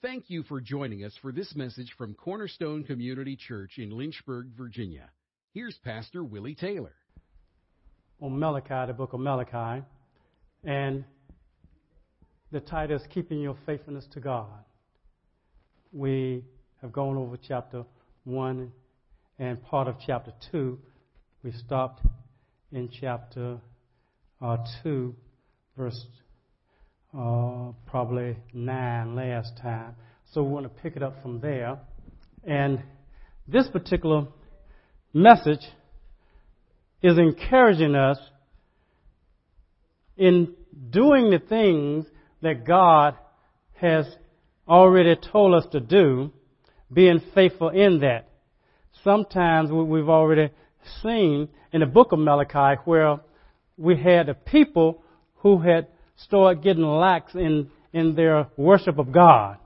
Thank you for joining us for this message from Cornerstone Community Church in Lynchburg, Virginia. Here's Pastor Willie Taylor. On Malachi, the book of Malachi, and the title is Keeping Your Faithfulness to God. We have gone over chapter 1 and part of chapter 2. We stopped in chapter uh, 2, verse uh, probably 9 last time. So we want to pick it up from there. And this particular message is encouraging us in doing the things that God has already told us to do, being faithful in that. Sometimes we've already seen in the book of Malachi where we had a people who had started getting lax in, in their worship of God.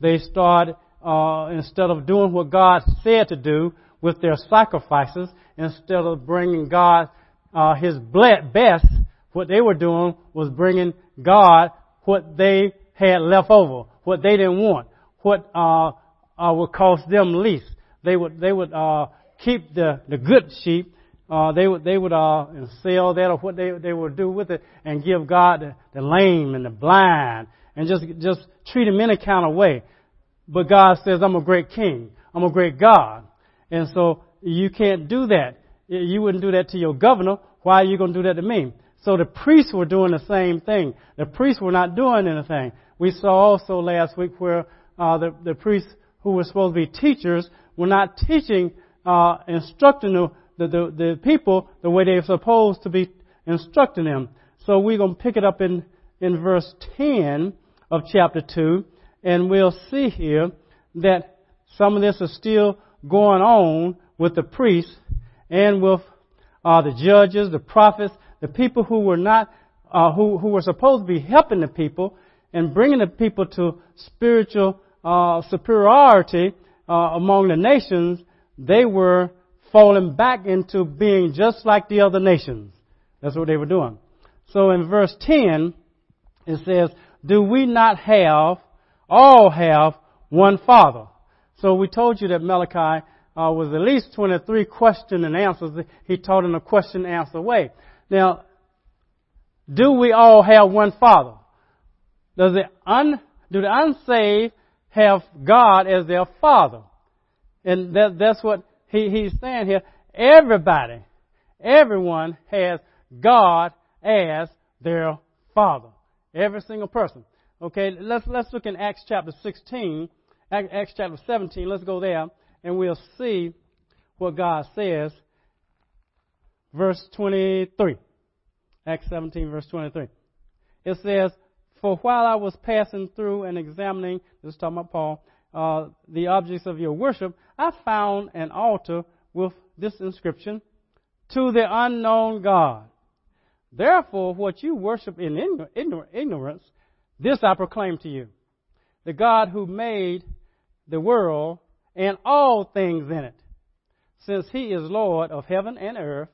They start, uh, instead of doing what God said to do with their sacrifices, instead of bringing God uh, His best, what they were doing was bringing God what they had left over, what they didn't want, what uh, uh, would cost them least. They would they would uh, keep the the good sheep uh, they would they would uh, sell that or what they they would do with it and give God the, the lame and the blind and just just treat him in a kind of way. But God says, I'm a great king. I'm a great God. And so you can't do that. You wouldn't do that to your governor. Why are you going to do that to me? So the priests were doing the same thing. The priests were not doing anything. We saw also last week where uh, the, the priests who were supposed to be teachers were not teaching, uh, instructing the, the, the, the people the way they're supposed to be instructing them. So we're going to pick it up in, in verse 10 of chapter 2, and we'll see here that some of this is still going on with the priests and with uh, the judges, the prophets, the people who were not, uh, who, who were supposed to be helping the people and bringing the people to spiritual uh, superiority uh, among the nations. They were falling back into being just like the other nations. That's what they were doing. So in verse 10, it says, Do we not have, all have, one Father? So we told you that Malachi uh, was at least 23 question and answers. He taught in a question and answer way. Now, do we all have one Father? Does the un, do the unsaved have God as their Father? And that, that's what he, he's saying here, everybody, everyone has God as their Father. Every single person. Okay, let's, let's look in Acts chapter 16, Acts chapter 17, let's go there, and we'll see what God says. Verse 23. Acts 17, verse 23. It says, For while I was passing through and examining, this is talking about Paul, uh, the objects of your worship, I found an altar with this inscription, To the unknown God. Therefore, what you worship in ignorance, this I proclaim to you. The God who made the world and all things in it, since he is Lord of heaven and earth,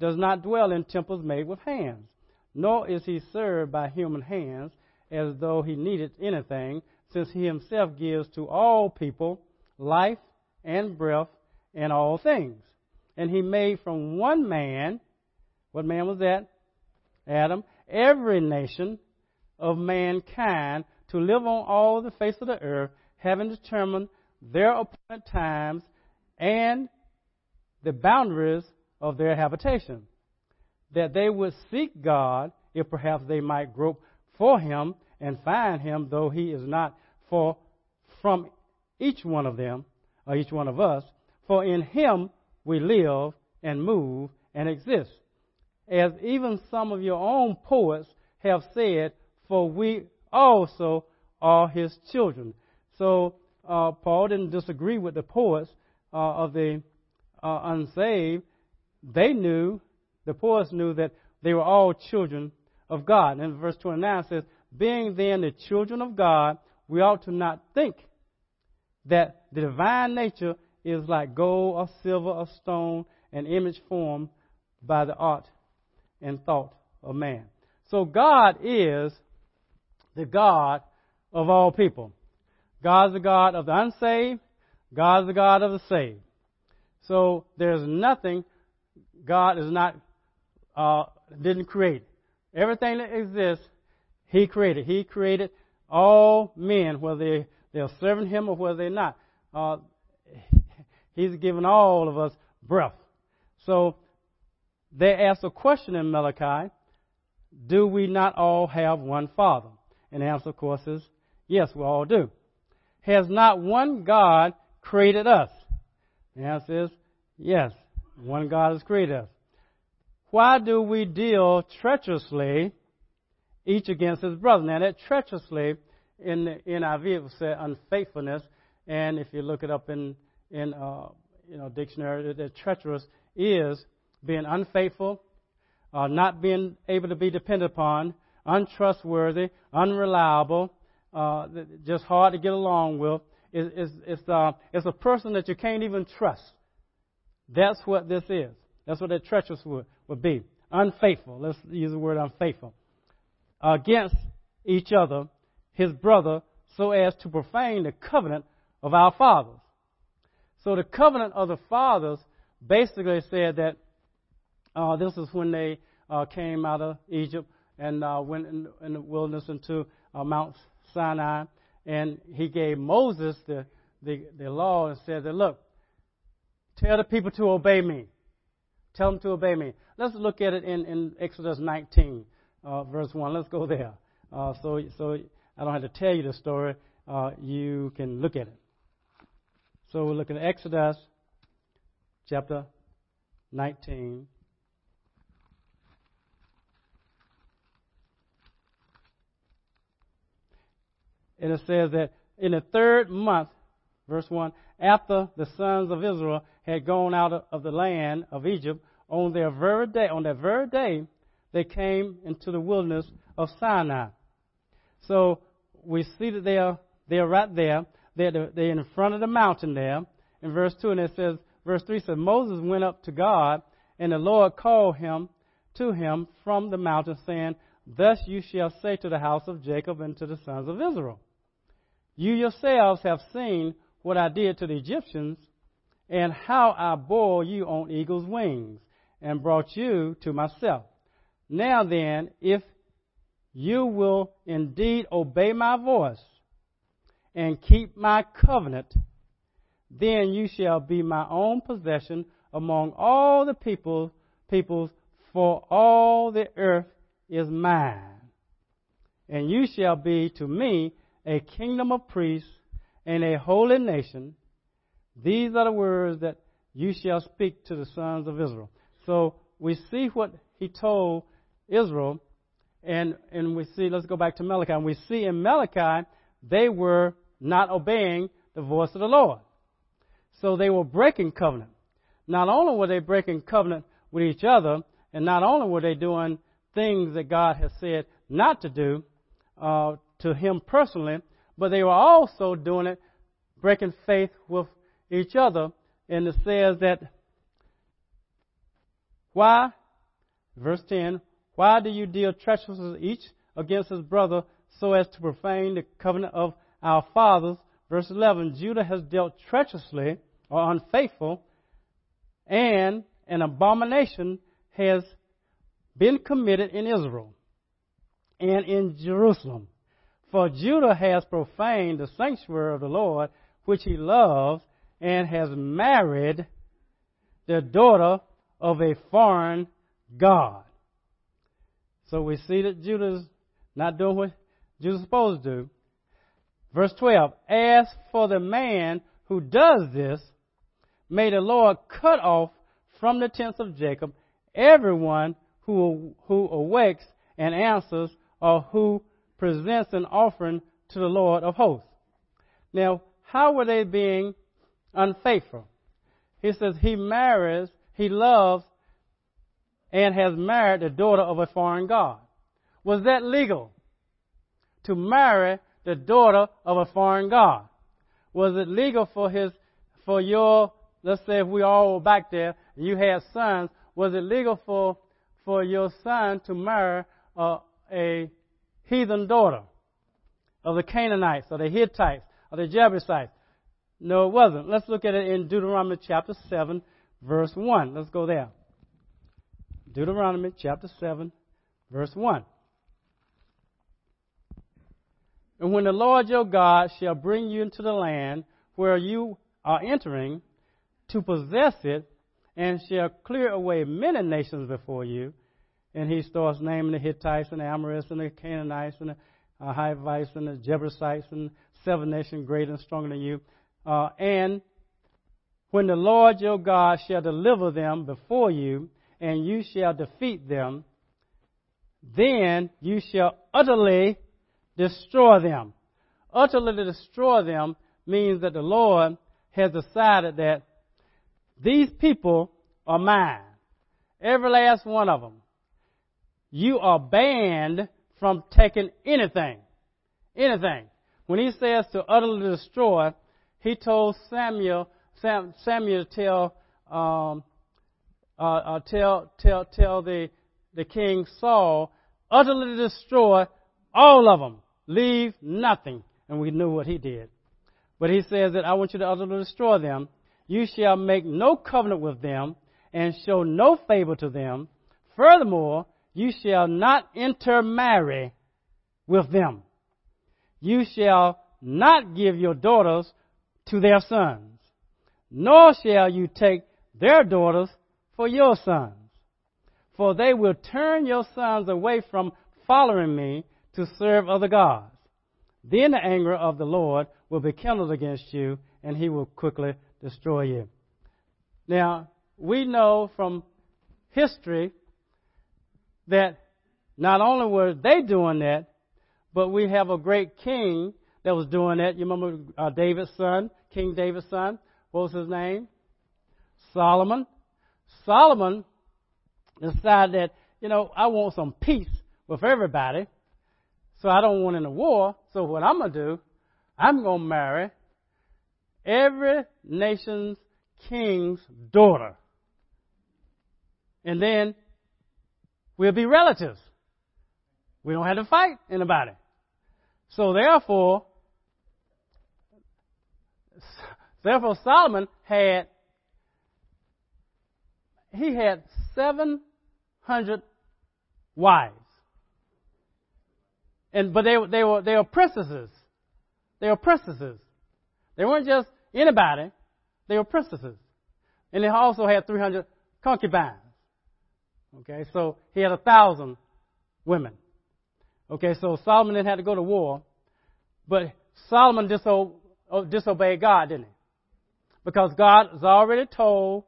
does not dwell in temples made with hands, nor is he served by human hands as though he needed anything, since he himself gives to all people life and breath and all things. And he made from one man, what man was that? Adam, every nation of mankind to live on all the face of the earth, having determined their appointed times and the boundaries of their habitation, that they would seek God if perhaps they might grope for him and find him, though he is not for from each one of them, or each one of us, for in him we live and move and exist. As even some of your own poets have said, for we also are his children. So uh, Paul didn't disagree with the poets uh, of the uh, unsaved. They knew, the poets knew that they were all children of God. And verse 29 says, Being then the children of God, we ought to not think that the divine nature is like gold or silver or stone, an image formed by the art and thought of man. So God is the God of all people. God is the God of the unsaved. God is the God of the saved. So there's nothing God is not uh, didn't create. Everything that exists, He created. He created all men, whether they, they're serving Him or whether they're not. Uh, he's given all of us breath. So they ask a question in Malachi Do we not all have one Father? And the answer, of course, is yes, we all do. Has not one God created us? The answer is yes, one God has created us. Why do we deal treacherously each against his brother? Now, that treacherously in the NIV it will say unfaithfulness, and if you look it up in in uh, you know dictionary, the treacherous is being unfaithful, uh, not being able to be depended upon, untrustworthy, unreliable, uh, just hard to get along with. It's, it's, it's, uh, it's a person that you can't even trust. That's what this is. That's what that treacherous would, would be. Unfaithful. Let's use the word unfaithful. Against each other, his brother, so as to profane the covenant of our fathers. So the covenant of the fathers basically said that uh, this is when they uh, came out of Egypt and uh, went in, in, the wilderness into uh, Mount Sinai, and he gave Moses the, the, the law and said that, look, tell the people to obey me. Tell them to obey me. Let's look at it in, in Exodus 19, uh, verse 1. Let's go there. Uh, so, so I don't have to tell you the story. Uh, you can look at it. So we look at Exodus chapter 19. And it says that in the third month, verse 1, after the sons of Israel had gone out of the land of Egypt, on their very day, on that very day, they came into the wilderness of Sinai. So we see that they are they are right there. They're, they're in front of the mountain there. In verse 2, and it says, verse 3 says, Moses went up to God, and the Lord called him to him from the mountain, saying, Thus you shall say to the house of Jacob and to the sons of Israel, You yourselves have seen what I did to the Egyptians, and how I bore you on eagle's wings, and brought you to myself. Now then, if you will indeed obey my voice, and keep my covenant, then you shall be my own possession among all the people, peoples, for all the earth is mine. And you shall be to me a kingdom of priests and a holy nation. These are the words that you shall speak to the sons of Israel. So we see what he told Israel, and, and we see, let's go back to Malachi, and we see in Malachi, they were not obeying the voice of the Lord. So they were breaking covenant. Not only were they breaking covenant with each other, and not only were they doing things that God has said not to do uh, to him personally, but they were also doing it, breaking faith with each other. And it says that, why? Verse 10, why do you deal treacherously each against his brother so as to profane the covenant of our fathers? Verse 11, Judah has dealt treacherously or unfaithful, and an abomination has been committed in Israel and in Jerusalem. For Judah has profaned the sanctuary of the Lord, which he loves, and has married the daughter of a foreign God. So we see that Judah's not doing what Judah's supposed to do. Verse 12, As for the man who does this, may the Lord cut off from the tents of Jacob everyone who, who awakes and answers or who presents an offering to the Lord of hosts. Now, how were they being unfaithful? He says he marries, he loves, and has married the daughter of a foreign god. Was that legal? To marry the daughter of a foreign god? Was it legal for his, for your, let's say if we all were back there and you had sons, was it legal for, for your son to marry uh, a heathen daughter of the Canaanites or the Hittites or the Jebusites? No, it wasn't. Let's look at it in Deuteronomy chapter 7, verse 1. Let's go there. Deuteronomy chapter 7, verse 1. And when the Lord your God shall bring you into the land where you are entering to possess it, and shall clear away many nations before you, and he starts naming the Hittites and the Amorites and the Canaanites and the uh, Hivites and the Jebusites and seven nations greater and stronger than you. Uh, and when the Lord your God shall deliver them before you, and you shall defeat them, then you shall utterly destroy them. Utterly destroy them means that the Lord has decided that these people are mine. Every last one of them. You are banned from taking anything. Anything. When he says to utterly destroy, he told Samuel, Sam, Samuel to tell, um, uh, uh, tell, tell, tell the, the king Saul, utterly destroy all of them. Leave nothing. And we knew what he did. But he says that I want you to utterly destroy them. You shall make no covenant with them and show no favor to them. Furthermore, you shall not intermarry with them. You shall not give your daughters to their sons, nor shall you take their daughters for your sons. For they will turn your sons away from following me to serve other gods. Then the anger of the Lord will be kindled against you, and he will quickly destroy you. Now, we know from history that not only were they doing that, but we have a great king that was doing that. You remember uh, David's son, King David's son? What was his name? Solomon. Solomon decided that, you know, I want some peace with everybody, so I don't want any war. So what I'm going to do, I'm going to marry every nation's king's daughter. And then we'll be relatives. We don't have to fight anybody. So therefore, therefore Solomon had he had seven hundred wives, and but they they were they were princesses. They were princesses. They weren't just anybody. They were princesses, and they also had three hundred concubines. Okay, so he had a thousand women. Okay, so Solomon didn't have to go to war, but Solomon oh, disobeyed God, didn't he? Because God has already told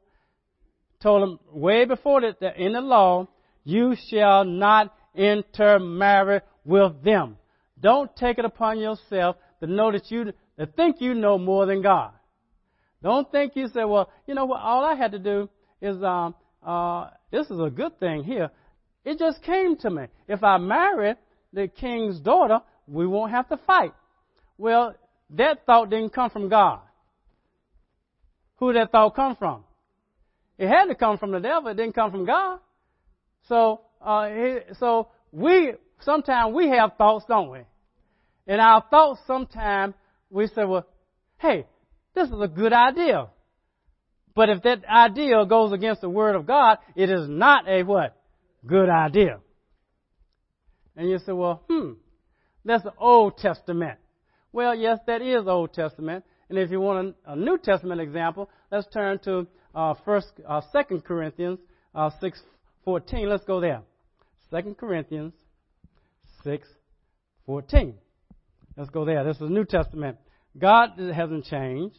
told him way before that, that in the law, you shall not intermarry with them. Don't take it upon yourself to know that you to think you know more than God. Don't think you say, well, you know what? All I had to do is um, uh, this is a good thing here. It just came to me. If I marry the king's daughter, we won't have to fight. Well, that thought didn't come from God. Who did that thought come from? It had to come from the devil. It didn't come from God. So, uh, so we sometimes we have thoughts, don't we? And our thoughts sometimes we say, well, hey, this is a good idea. But if that idea goes against the Word of God, it is not a what? Good idea. And you say, well, hmm, that's the Old Testament. Well, yes, that is Old Testament. And if you want a, a New Testament example, let's turn to uh, first, uh, Second Corinthians uh, six fourteen. Let's go there. Second Corinthians six fourteen. Let's go there. This is New Testament. God hasn't changed.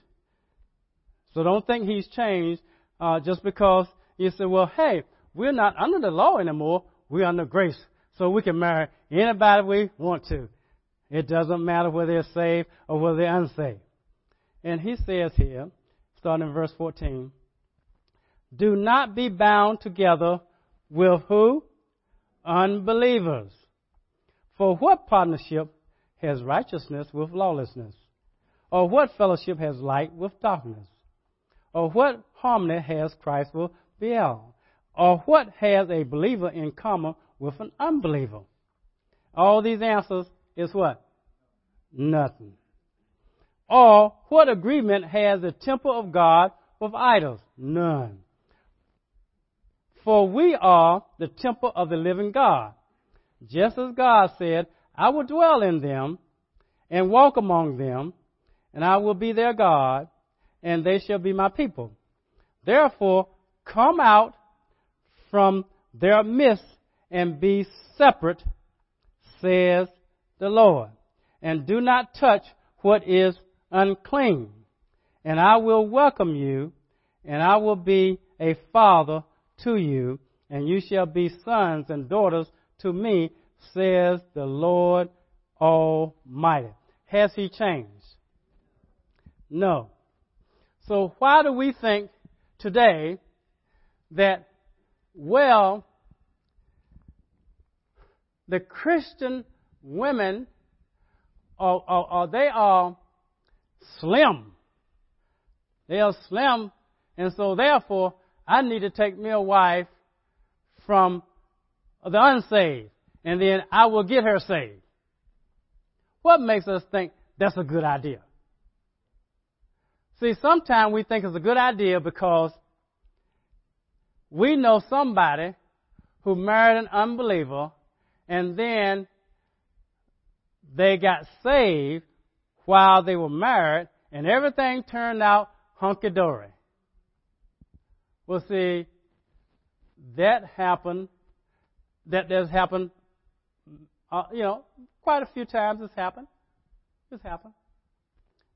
So don't think he's changed uh, just because you say, well, hey, we're not under the law anymore. We're under grace. So we can marry anybody we want to. It doesn't matter whether they're saved or whether they're unsaved. And he says here, starting in verse 14, do not be bound together with who? Unbelievers. For what partnership has righteousness with lawlessness? Or what fellowship has light with darkness? Or what harmony has Christ with Baal? Or what has a believer in common with an unbeliever? All these answers is what? Nothing. Or what agreement has the temple of God with idols? None. For we are the temple of the living God. Just as God said, I will dwell in them and walk among them, and I will be their God, and they shall be my people. Therefore, come out from their midst and be separate, says the Lord, and do not touch what is unclean. And I will welcome you, and I will be a father to you, and you shall be sons and daughters to me, says the Lord Almighty. Has he changed? No. So why do we think today that, well, the Christian women are, are, are, they are slim. They are slim, and so therefore I need to take me a wife from the unsaved, and then I will get her saved. What makes us think that's a good idea? See, sometimes we think it's a good idea because we know somebody who married an unbeliever and then they got saved while they were married and everything turned out hunky dory. Well, see, that happened, that has happened, uh, you know, quite a few times it's happened. It's happened.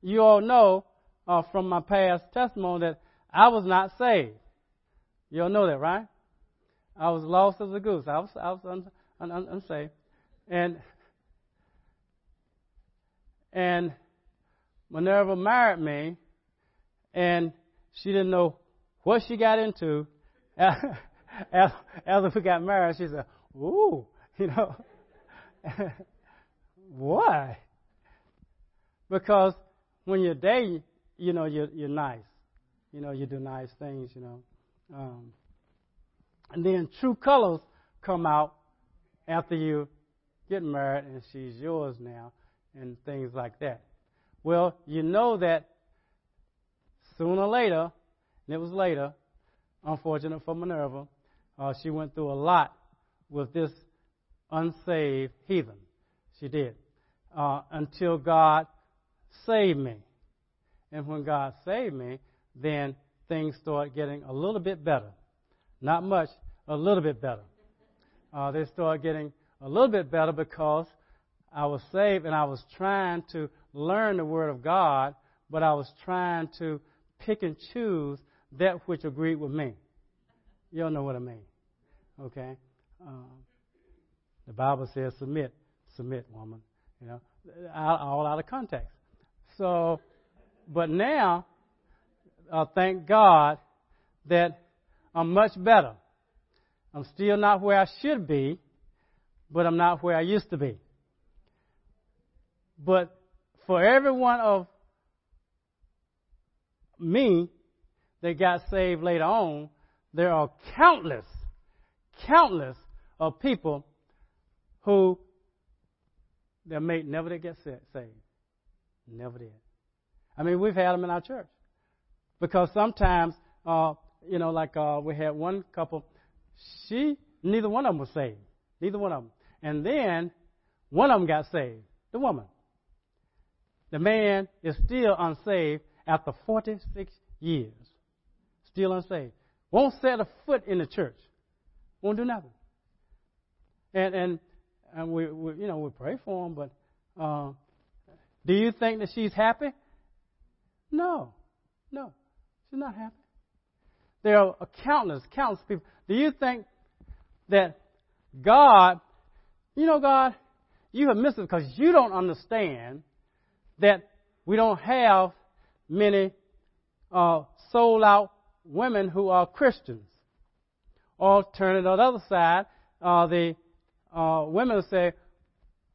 You all know uh, from my past testimony that I was not saved. You all know that, right? I was lost as a goose. I was, I was un, un, un, unsaved. And, and Minerva married me, and she didn't know what she got into. After we got married, she said, Ooh, you know. Why? Because when you're dating, you know, you're, you're nice. You know, you do nice things, you know. Um, and then true colors come out after you get married and she's yours now and things like that. Well, you know that sooner or later, and it was later, unfortunate for Minerva, uh, she went through a lot with this unsaved heathen. She did. Uh, until God saved me. And when God saved me, then things started getting a little bit better. Not much, a little bit better. Uh, they started getting a little bit better because I was saved and I was trying to learn the Word of God, but I was trying to pick and choose that which agreed with me. You all know what I mean. Okay? Um, the Bible says, submit, submit, woman. You know, all out of context. So, but now, uh, thank God that I'm much better. I'm still not where I should be, but I'm not where I used to be. But for every one of me that got saved later on, there are countless, countless of people who their mate never did get saved. Never did. I mean, we've had them in our church. Because sometimes, uh, you know, like uh, we had one couple, she, neither one of them was saved. Neither one of them. And then one of them got saved, the woman. The man is still unsaved after 46 years. Still unsaved. Won't set a foot in the church. Won't do nothing. And, and, and we, we you know, we pray for him, but uh, do you think that she's happy? No. No. She's not happy. There are countless, countless people. Do you think that God, you know, God, you have missed it because you don't understand that we don't have many uh, sold out women who are Christians. Or turn it on the other side, uh, the uh, women say,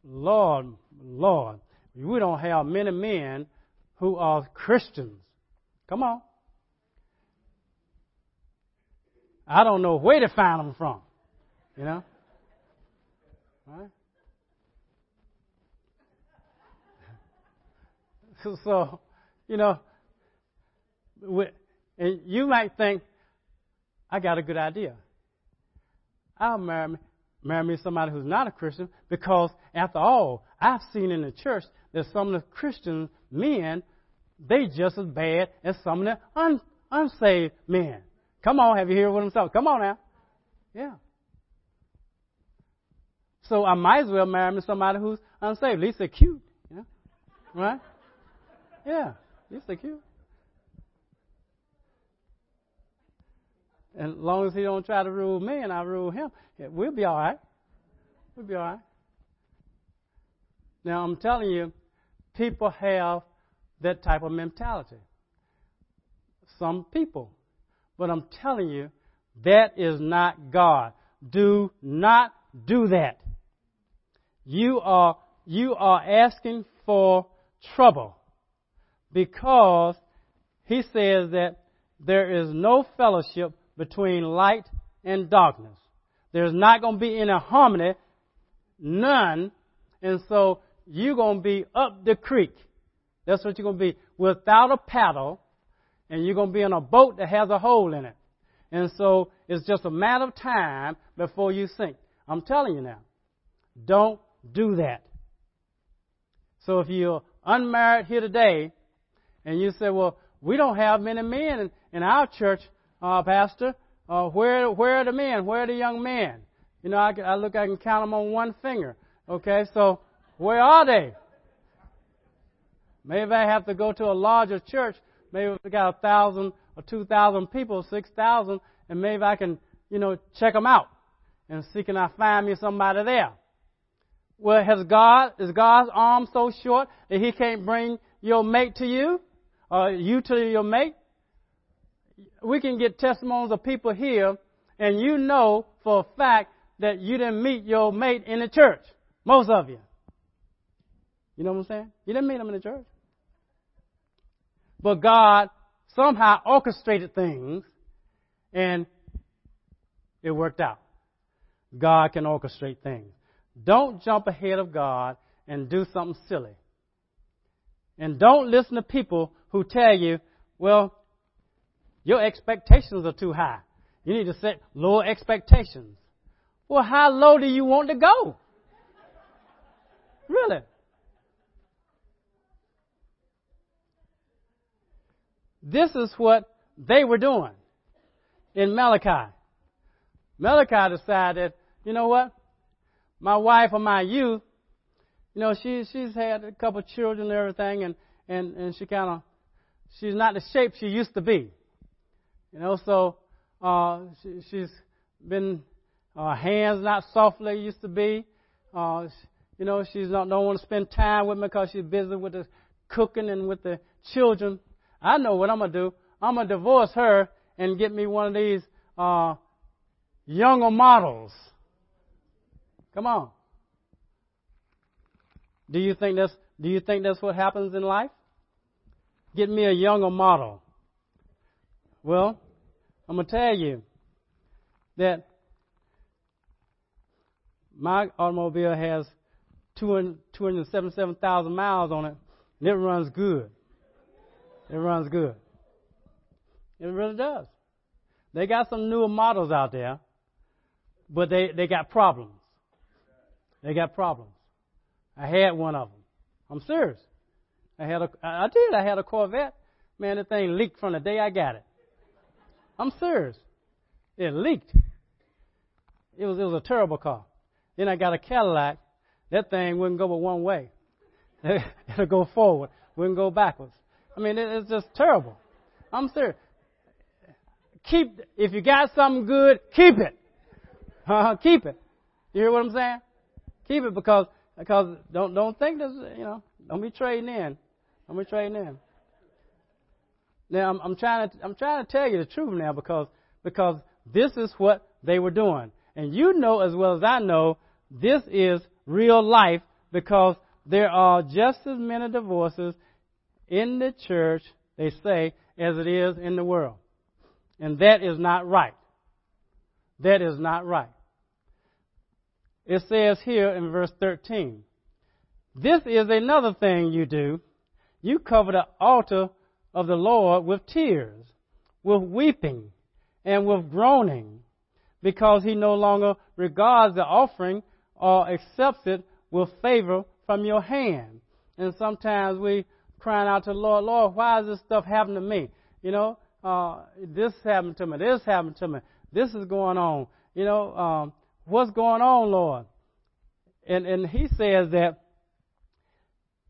Lord, Lord, we don't have many men who are Christians. Come on. I don't know where to find them from. You know? Right? so you know, and you might think, I got a good idea. I'll marry me, marry me somebody who's not a Christian because, after all, I've seen in the church that some of the Christian men, they just as bad as some of the un, unsaved men. Come on, have you heard what I'm saying? Come on now. Yeah. So I might as well marry me somebody who's unsaved. At least they're cute. Yeah. Right? Yeah. At least they're cute. And as long as he don't try to rule me and I rule him, we'll be all right. We'll be all right. Now I'm telling you, people have that type of mentality. Some people. But I'm telling you, that is not God. Do not do that. You are, you are asking for trouble because he says that there is no fellowship between light and darkness. There's not going to be any harmony, none, and so you're going to be up the creek. That's what you're going to be without a paddle, and you're going to be in a boat that has a hole in it. And so it's just a matter of time before you sink. I'm telling you now. Don't do that. So if you're unmarried here today, and you say, well, we don't have many men in, in our church, uh, Pastor. Uh, where where are the men? Where are the young men? You know, I, I look, I can count them on one finger. Okay, so where are they? Maybe I have to go to a larger church. Maybe we got a thousand or two thousand people, six thousand, and maybe I can, you know, check them out and see can I find me somebody there. Well, has God is God's arm so short that He can't bring your mate to you, or you to your mate? We can get testimonies of people here, and you know for a fact that you didn't meet your mate in the church. Most of you. You know what I'm saying? You didn't meet them in the church. But God somehow orchestrated things, and it worked out. God can orchestrate things. Don't jump ahead of God and do something silly. And don't listen to people who tell you, well, your expectations are too high. You need to set lower expectations. Well, how low do you want to go? Really? This is what they were doing in Malachi. Malachi decided, you know what? My wife or my youth, you know, she she's had a couple of children and everything, and and and she kind of she's not the shape she used to be. You know, so uh, she, she's been uh, hands not soft like used to be. Uh, you know, she's not don't want to spend time with me because she's busy with the cooking and with the children. I know what I'm gonna do. I'm gonna divorce her and get me one of these uh, younger models. Come on. Do you think that's Do you think that's what happens in life? Get me a younger model. Well, I'm going to tell you that my automobile has 277,000 miles on it, and it runs good. It runs good. It really does. They got some newer models out there, but they, they got problems. They got problems. I had one of them. I'm serious. I had a, I did. I had a Corvette. Man, the thing leaked from the day I got it. I'm serious. It leaked. It was it was a terrible car. Then I got a Cadillac. That thing wouldn't go but one way. It'll go forward, wouldn't go backwards. I mean, it, it's just terrible. I'm serious. Keep if you got something good, keep it. Uh, keep it. You hear what I'm saying? Keep it because because don't don't think this you know don't be trading in. Don't be trading in. Now I'm, I'm trying to I'm trying to tell you the truth now because because this is what they were doing, and you know as well as I know this is real life because there are just as many divorces in the church they say as it is in the world, and that is not right. That is not right. It says here in verse 13, this is another thing you do. You cover the altar of the Lord with tears, with weeping, and with groaning, because he no longer regards the offering or accepts it with favor from your hand. And sometimes we crying out to the Lord, Lord, why is this stuff happening to me? You know, uh, this happened to me, this happened to me, this is going on. You know, um, what's going on, Lord? And and he says that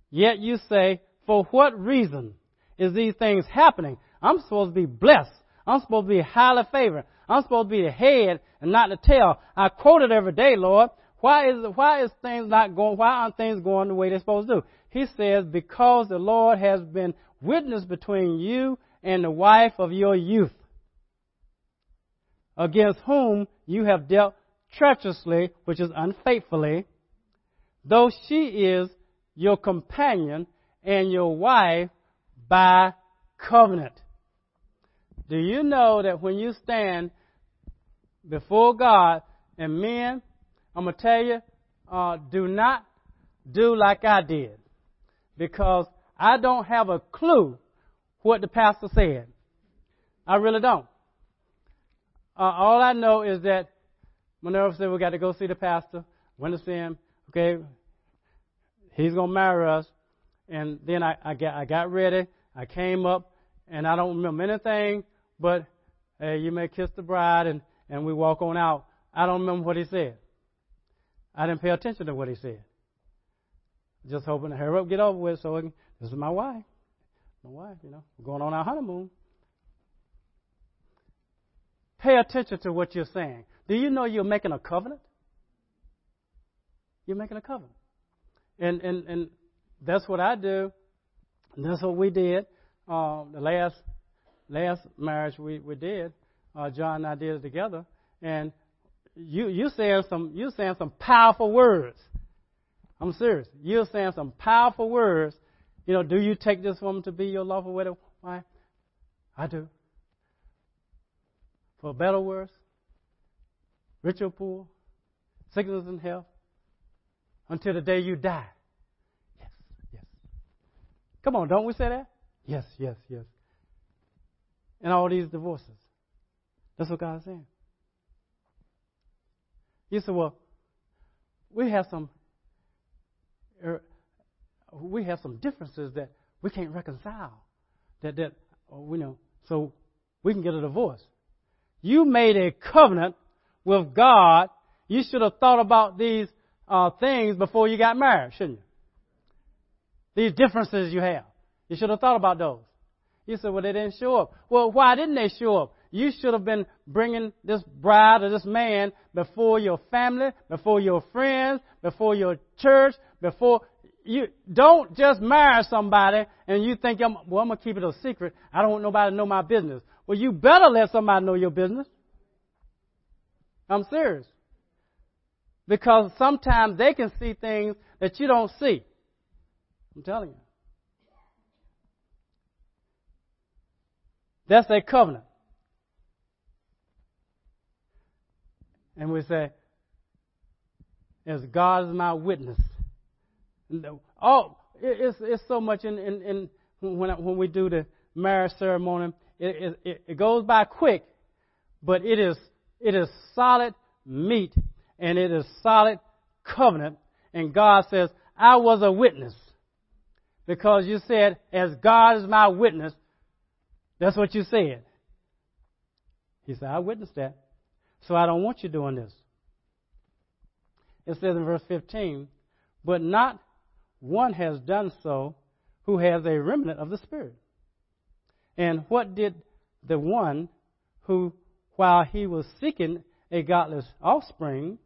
Yet you say, for what reason is these things happening? I'm supposed to be blessed. I'm supposed to be highly favored. I'm supposed to be the head and not the tail. I quote it every day, Lord. Why is why is things not going? Why aren't things going the way they're supposed to? He says because the Lord has been witness between you and the wife of your youth, against whom you have dealt treacherously, which is unfaithfully, though she is your companion and your wife by covenant. Do you know that when you stand before God and men, I'm going to tell you, uh, do not do like I did because I don't have a clue what the pastor said. I really don't. Uh, all I know is that Minerva said we got to go see the pastor. Went to see him. Okay, He's going to marry us. And then I, I, got, I got ready. I came up, and I don't remember anything but, hey, you may kiss the bride, and, and we walk on out. I don't remember what he said. I didn't pay attention to what he said. Just hoping to hurry up, get over with, so can, this is my wife. My wife, you know, we're going on our honeymoon. Pay attention to what you're saying. Do you know you're making a covenant? You're making a covenant. And, and, and that's what I do. And that's what we did. Uh, the last last marriage we, we did, uh, John and I did it together. And you you saying some you saying some powerful words. I'm serious. You're saying some powerful words. You know, do you take this woman to be your lawful widow? Why? I do. For better or worse, rich or poor, sickness and health, until the day you die. Come on, don't we say that? Yes, yes, yes. And all these divorces. That's what God's saying. You say, well, we have some er, we have some differences that we can't reconcile. That that oh, you know, so we can get a divorce. You made a covenant with God. You should have thought about these uh, things before you got married, shouldn't you? These differences you have. You should have thought about those. You said, well, they didn't show up. Well, why didn't they show up? You should have been bringing this bride or this man before your family, before your friends, before your church, before you don't just marry somebody and you think, well, I'm going to keep it a secret. I don't want nobody to know my business. Well, you better let somebody know your business. I'm serious. Because sometimes they can see things that you don't see. I'm telling you. That's a covenant. And we say, as God is my witness. Oh, it's, it's so much in, in, in when, when we do the marriage ceremony. It, it, it goes by quick, but it is, it is solid meat and it is solid covenant. And God says, I was a witness. Because you said, as God is my witness, that's what you said. He said, I witnessed that. So I don't want you doing this. It says in verse 15, but not one has done so who has a remnant of the Spirit. And what did the one who, while he was seeking a godless offspring,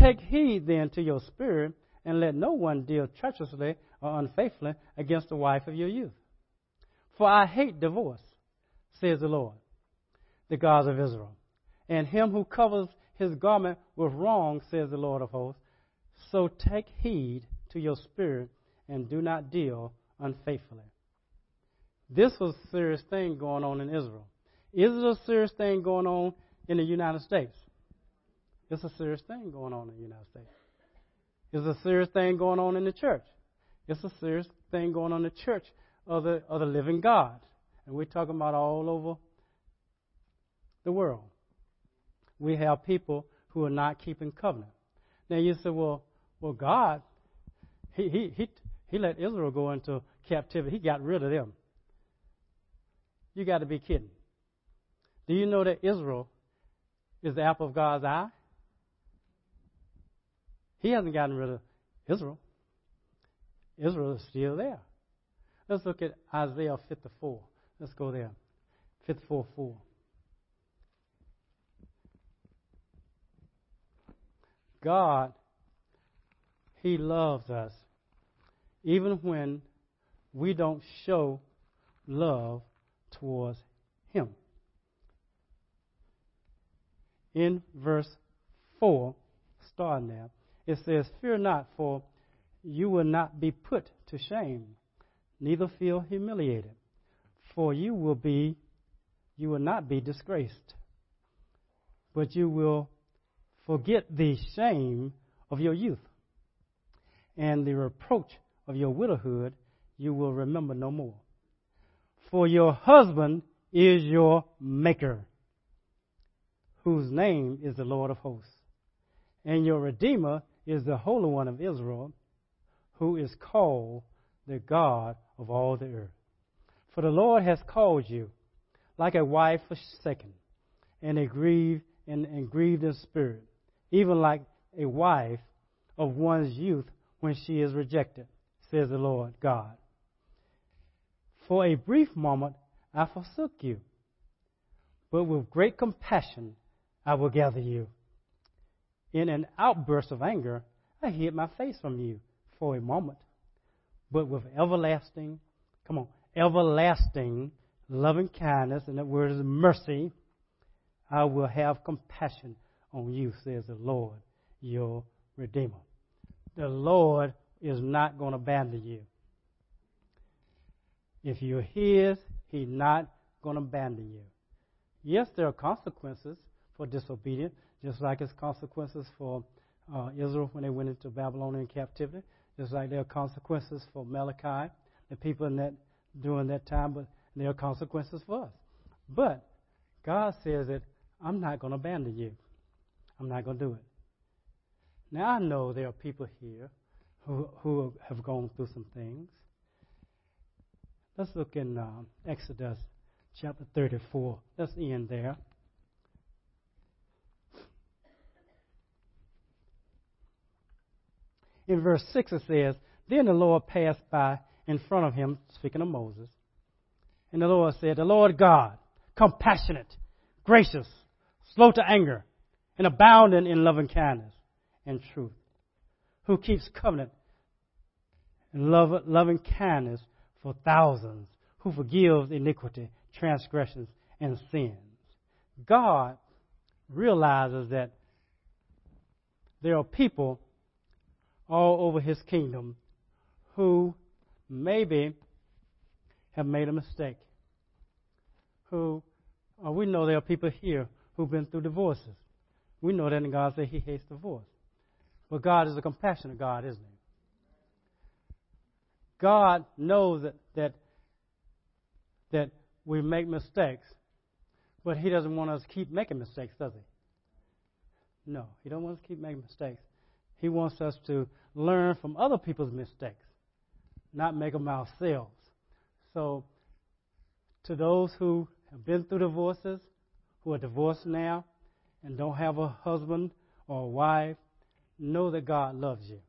Take heed then to your spirit, and let no one deal treacherously or unfaithfully against the wife of your youth. For I hate divorce, says the Lord, the God of Israel. And him who covers his garment with wrong, says the Lord of hosts. So take heed to your spirit and do not deal unfaithfully. This was a serious thing going on in Israel. Is it a serious thing going on in the United States? It's a serious thing going on in the United States. It's a serious thing going on in the church. It's a serious thing going on in the church of the, of the living God. And we're talking about all over the world. We have people who are not keeping covenant. Now you say, well, well, God, he, he, he, he let Israel go into captivity. He got rid of them. You got to be kidding. Do you know that Israel is the apple of God's eye? He hasn't gotten rid of Israel. Israel is still there. Let's look at Isaiah 54. Let's go there. 54 4. God, He loves us even when we don't show love towards Him. In verse 4, starting there, it says, Fear not, for you will not be put to shame, neither feel humiliated, for you will be you will not be disgraced, but you will forget the shame of your youth, and the reproach of your widowhood. You will remember no more. For your husband is your maker, whose name is the Lord of hosts, and your Redeemer is the Holy One of Israel, who is called the God of all the earth. For the Lord has called you like a wife forsaken, and a grieved and, and grieved in spirit, even like a wife of one's youth when she is rejected, says the Lord God. For a brief moment I forsook you, but with great compassion I will gather you. In an outburst of anger, I hid my face from you for a moment. But with everlasting, come on, everlasting loving kindness, and that word is mercy, I will have compassion on you, says the Lord, your Redeemer. The Lord is not going to abandon you. If you're His, He's not going to abandon you. Yes, there are consequences for disobedience, just like it's consequences for uh, Israel when they went into Babylonian captivity, just like there are consequences for Malachi, the people in that during that time, but there are consequences for us. But God says that I'm not going to abandon you. I'm not going to do it. Now I know there are people here who who have gone through some things. Let's look in uh, Exodus chapter 34. Let's end there. In verse 6 it says, Then the Lord passed by in front of him, speaking of Moses. And the Lord said, The Lord God, compassionate, gracious, slow to anger, and abounding in loving kindness and truth, who keeps covenant and love, loving kindness for thousands, who forgives iniquity, transgressions, and sins. God realizes that there are people all over his kingdom who maybe have made a mistake. Who, uh, we know there are people here who've been through divorces. We know that, God said He hates divorce. But God is a compassionate God, isn't He? God knows that that that we make mistakes, but He doesn't want us to keep making mistakes, does He? No, He don't want us to keep making mistakes. He wants us to learn from other people's mistakes, not make them ourselves. So, to those who have been through divorces, who are divorced now, and don't have a husband or a wife, know that God loves you.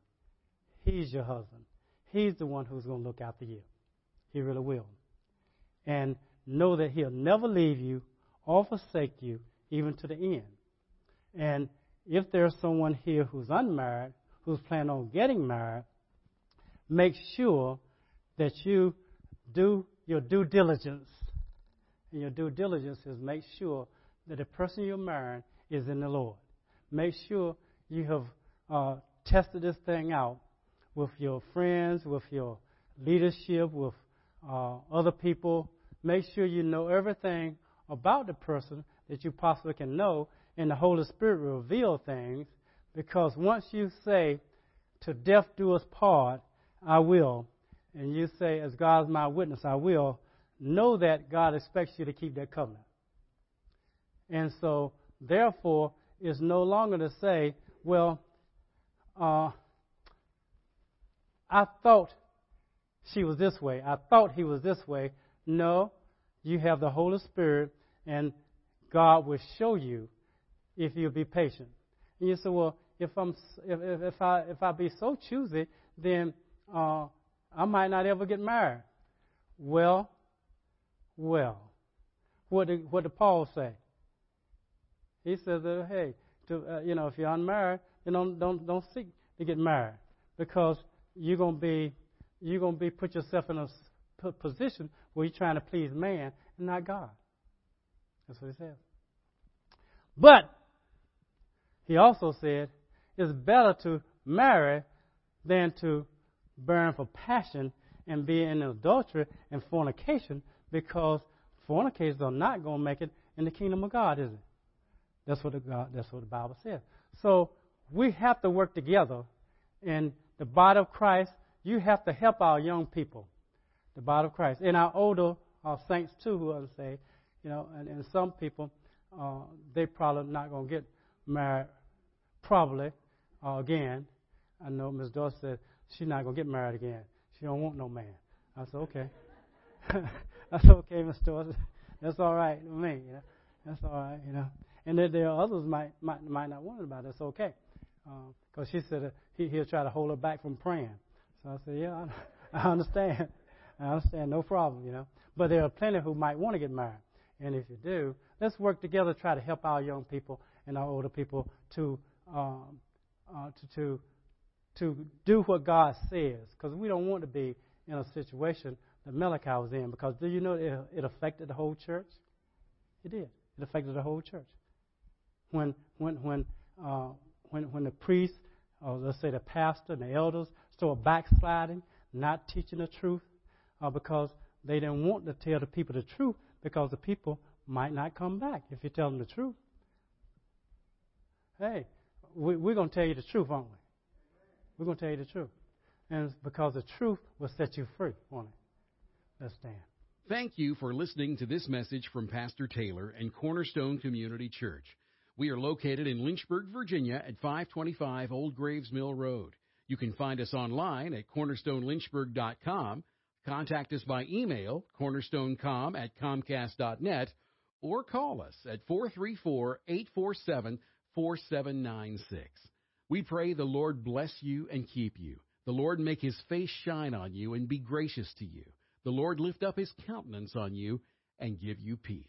He's your husband. He's the one who's going to look after you. He really will. And know that He'll never leave you or forsake you, even to the end. And if there's someone here who's unmarried, who's planning on getting married, make sure that you do your due diligence. And your due diligence is make sure that the person you're marrying is in the Lord. Make sure you have uh, tested this thing out with your friends, with your leadership, with uh, other people. Make sure you know everything about the person that you possibly can know and the Holy Spirit reveal things because once you say, to death do us part, I will, and you say, as God is my witness, I will, know that God expects you to keep that covenant. And so, therefore, it's no longer to say, well, uh, I thought she was this way. I thought he was this way. No, you have the Holy Spirit, and God will show you if you'll be patient. And you say, well, if I'm if if, if I if I be so choosy, then uh, I might not ever get married. Well, well, what did what did Paul say? He says that hey, to, uh, you know, if you're unmarried, you don't don't don't seek to get married because you're gonna be you're gonna be put yourself in a position where you're trying to please man and not God. That's what he says. But he also said it's better to marry than to burn for passion and be in adultery and fornication because fornicators are not going to make it in the kingdom of God, is it? That's what the God, that's what the Bible says. So we have to work together in the body of Christ. You have to help our young people, the body of Christ, and our older our saints too, who are saved. You know, and, and some people uh, they probably not going to get married, probably uh, again. I know Miss Dorsey said she's not to get married again. She don't want no man. I said okay. That's okay, Miss Dorsey. That's all right with me. You know, that's all right. You know, and there, there are others might might might not want it, but that's okay. Because uh, she said uh, he, he'll try to hold her back from praying. So I said, yeah, I, I understand. I understand, no problem, you know. But there are plenty who might want to get married. And if you do, let's work together to try to help our young people and our older people to um, uh, to, to to do what God says, because we don't want to be in a situation that Malachi was in. Because do you know it, it affected the whole church? It did. It affected the whole church. When when when uh, when when the priest, or let's say the pastor and the elders, started backsliding, not teaching the truth, uh, because they didn't want to tell the people the truth, because the people might not come back if you tell them the truth. Hey, we, are going to tell you the truth, aren't we? We're going to tell you the truth. And because the truth will set you free, won't it? Let's stand. Thank you for listening to this message from Pastor Taylor and Cornerstone Community Church. We are located in Lynchburg, Virginia at 525 Old Graves Mill Road. You can find us online at cornerstonelynchburg.com Contact us by email, cornerstonecom at comcast.net, or call us at 434 847 4796. We pray the Lord bless you and keep you. The Lord make his face shine on you and be gracious to you. The Lord lift up his countenance on you and give you peace.